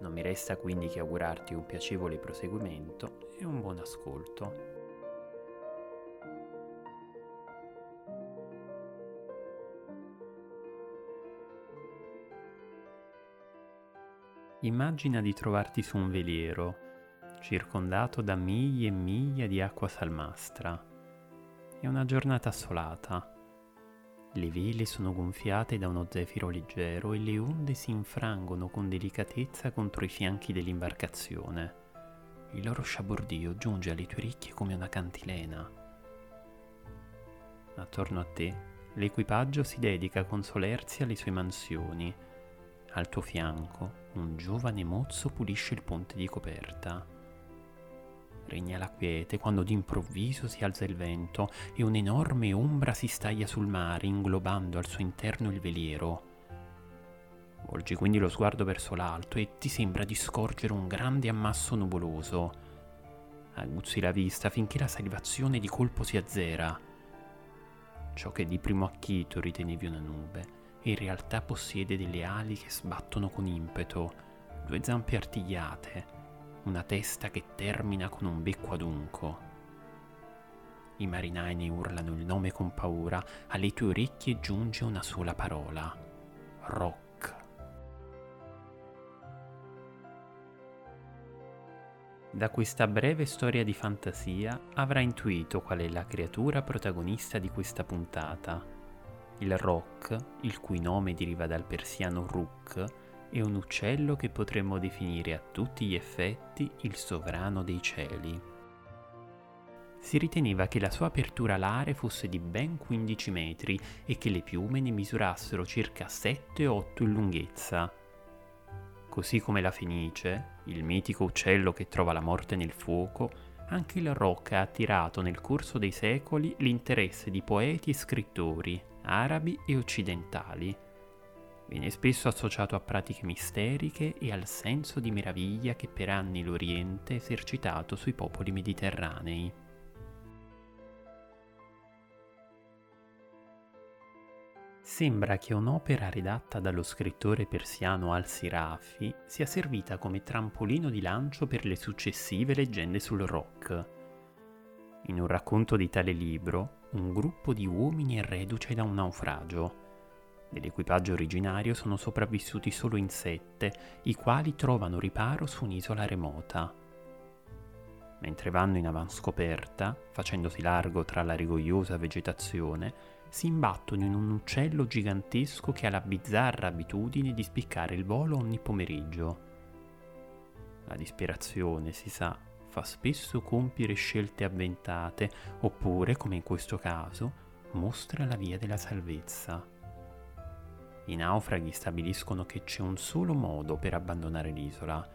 non mi resta quindi che augurarti un piacevole proseguimento e un buon ascolto. Immagina di trovarti su un veliero, circondato da miglia e miglia di acqua salmastra. È una giornata assolata le vele sono gonfiate da uno zefiro leggero e le onde si infrangono con delicatezza contro i fianchi dell'imbarcazione. Il loro sciabordio giunge alle tue orecchie come una cantilena. Attorno a te, l'equipaggio si dedica con solerzia alle sue mansioni. Al tuo fianco, un giovane mozzo pulisce il ponte di coperta regna la quiete quando d'improvviso si alza il vento e un'enorme ombra si staglia sul mare inglobando al suo interno il veliero. Volgi quindi lo sguardo verso l'alto e ti sembra di scorgere un grande ammasso nuvoloso. Aguzzi la vista finché la salivazione di colpo si azzera. Ciò che di primo acchito ritenevi una nube, in realtà possiede delle ali che sbattono con impeto, due zampe artigliate, una testa che termina con un becco adunco. I marinai ne urlano il nome con paura, alle tue orecchie giunge una sola parola, Rock. Da questa breve storia di fantasia avrai intuito qual è la creatura protagonista di questa puntata. Il Rock, il cui nome deriva dal persiano Ruk, è un uccello che potremmo definire a tutti gli effetti il sovrano dei cieli. Si riteneva che la sua apertura alare fosse di ben 15 metri e che le piume ne misurassero circa 7-8 in lunghezza. Così come la fenice, il mitico uccello che trova la morte nel fuoco, anche il rock ha attirato nel corso dei secoli l'interesse di poeti e scrittori, arabi e occidentali Viene spesso associato a pratiche misteriche e al senso di meraviglia che per anni l'Oriente ha esercitato sui popoli mediterranei. Sembra che un'opera redatta dallo scrittore persiano Al-Sirafi sia servita come trampolino di lancio per le successive leggende sul rock. In un racconto di tale libro, un gruppo di uomini è reduce da un naufragio Dell'equipaggio originario sono sopravvissuti solo in sette, i quali trovano riparo su un'isola remota. Mentre vanno in avanscoperta, facendosi largo tra la rigogliosa vegetazione, si imbattono in un uccello gigantesco che ha la bizzarra abitudine di spiccare il volo ogni pomeriggio. La disperazione, si sa, fa spesso compiere scelte avventate, oppure, come in questo caso, mostra la via della salvezza. I naufraghi stabiliscono che c'è un solo modo per abbandonare l'isola,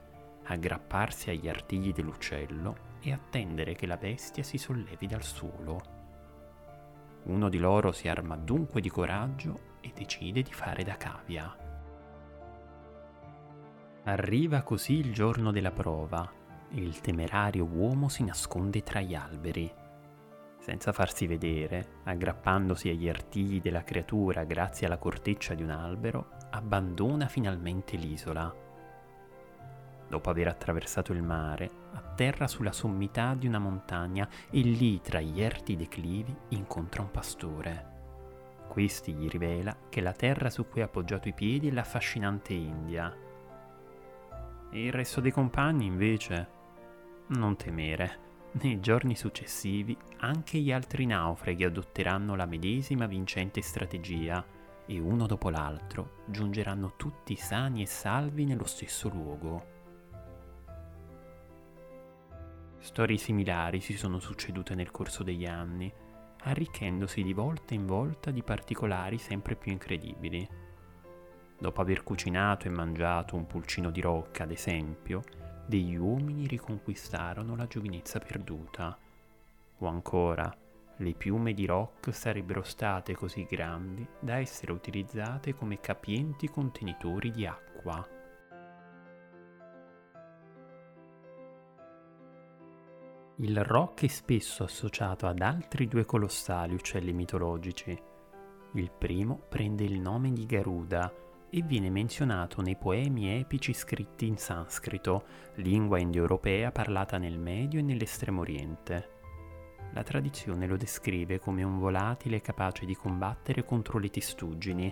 aggrapparsi agli artigli dell'uccello e attendere che la bestia si sollevi dal suolo. Uno di loro si arma dunque di coraggio e decide di fare da cavia. Arriva così il giorno della prova e il temerario uomo si nasconde tra gli alberi senza farsi vedere, aggrappandosi agli artigli della creatura grazie alla corteccia di un albero, abbandona finalmente l'isola. Dopo aver attraversato il mare, atterra sulla sommità di una montagna e lì, tra gli erti declivi, incontra un pastore. Questi gli rivela che la terra su cui ha appoggiato i piedi è l'affascinante India. E il resto dei compagni, invece, non temere nei giorni successivi anche gli altri naufraghi adotteranno la medesima vincente strategia e uno dopo l'altro giungeranno tutti sani e salvi nello stesso luogo. Storie similari si sono succedute nel corso degli anni, arricchendosi di volta in volta di particolari sempre più incredibili. Dopo aver cucinato e mangiato un pulcino di rocca, ad esempio, degli uomini riconquistarono la giovinezza perduta. O ancora, le piume di rock sarebbero state così grandi da essere utilizzate come capienti contenitori di acqua. Il rock è spesso associato ad altri due colossali uccelli mitologici. Il primo prende il nome di Garuda e viene menzionato nei poemi epici scritti in sanscrito, lingua indoeuropea parlata nel Medio e nell'Estremo Oriente. La tradizione lo descrive come un volatile capace di combattere contro le testuggini,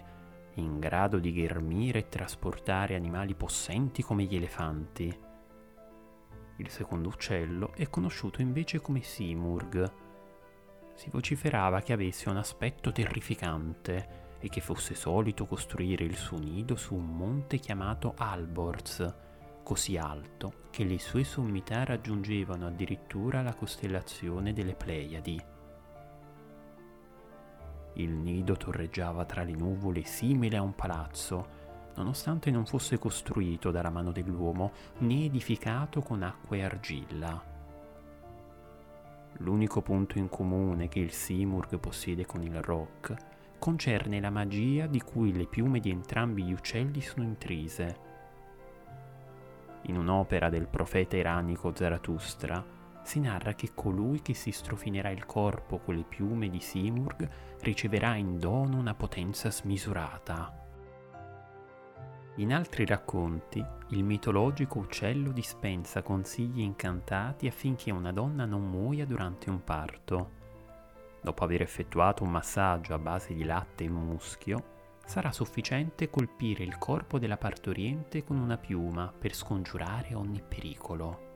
in grado di ghermire e trasportare animali possenti come gli elefanti. Il secondo uccello è conosciuto invece come Simurg. Si vociferava che avesse un aspetto terrificante e che fosse solito costruire il suo nido su un monte chiamato Alborz, così alto che le sue sommità raggiungevano addirittura la costellazione delle Pleiadi. Il nido torreggiava tra le nuvole simile a un palazzo, nonostante non fosse costruito dalla mano dell'uomo né edificato con acqua e argilla. L'unico punto in comune che il Simurg possiede con il Rock concerne la magia di cui le piume di entrambi gli uccelli sono intrise in un'opera del profeta iranico Zarathustra, si narra che colui che si strofinerà il corpo con le piume di Simurg riceverà in dono una potenza smisurata. In altri racconti, il mitologico uccello dispensa consigli incantati affinché una donna non muoia durante un parto. Dopo aver effettuato un massaggio a base di latte e muschio, sarà sufficiente colpire il corpo della partoriente con una piuma per scongiurare ogni pericolo.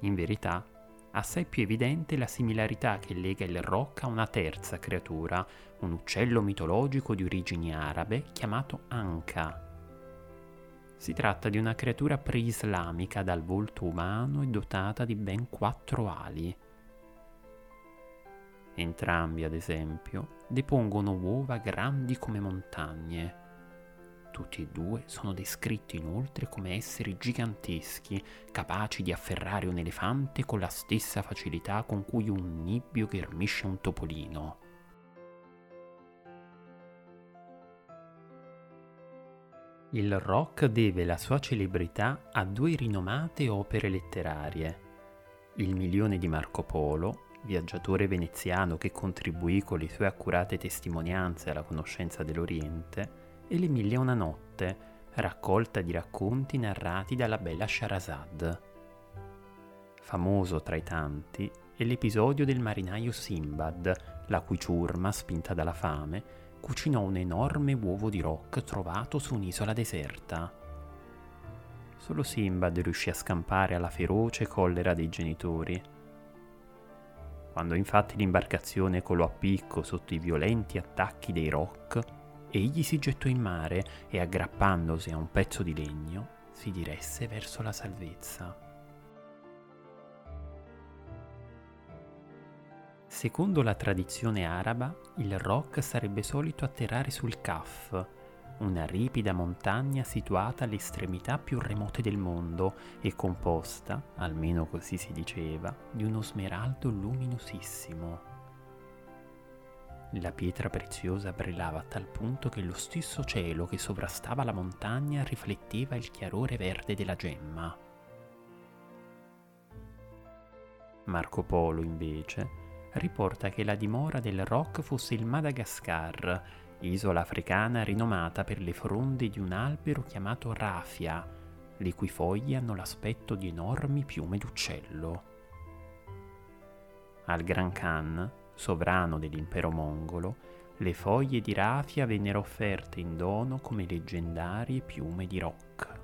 In verità, assai più evidente la similarità che lega il roc a una terza creatura, un uccello mitologico di origini arabe chiamato Anka. Si tratta di una creatura preislamica dal volto umano e dotata di ben quattro ali. Entrambi, ad esempio, depongono uova grandi come montagne. Tutti e due sono descritti inoltre come esseri giganteschi, capaci di afferrare un elefante con la stessa facilità con cui un nibbio ghermisce un topolino. Il rock deve la sua celebrità a due rinomate opere letterarie. Il milione di Marco Polo viaggiatore veneziano che contribuì con le sue accurate testimonianze alla conoscenza dell'Oriente, e Le Mille e una notte, raccolta di racconti narrati dalla bella Sharazad. Famoso tra i tanti è l'episodio del marinaio Simbad, la cui ciurma, spinta dalla fame, cucinò un enorme uovo di rock trovato su un'isola deserta. Solo Simbad riuscì a scampare alla feroce collera dei genitori quando infatti l'imbarcazione colò a picco sotto i violenti attacchi dei rock, egli si gettò in mare e aggrappandosi a un pezzo di legno si diresse verso la salvezza. Secondo la tradizione araba, il rock sarebbe solito atterrare sul Kaf, una ripida montagna situata all'estremità più remote del mondo e composta, almeno così si diceva, di uno smeraldo luminosissimo. La pietra preziosa brillava a tal punto che lo stesso cielo che sovrastava la montagna rifletteva il chiarore verde della gemma. Marco Polo, invece, riporta che la dimora del rock fosse il Madagascar, isola africana rinomata per le fronde di un albero chiamato rafia, le cui foglie hanno l'aspetto di enormi piume d'uccello. Al Gran Khan, sovrano dell'impero mongolo, le foglie di rafia vennero offerte in dono come leggendarie piume di rock.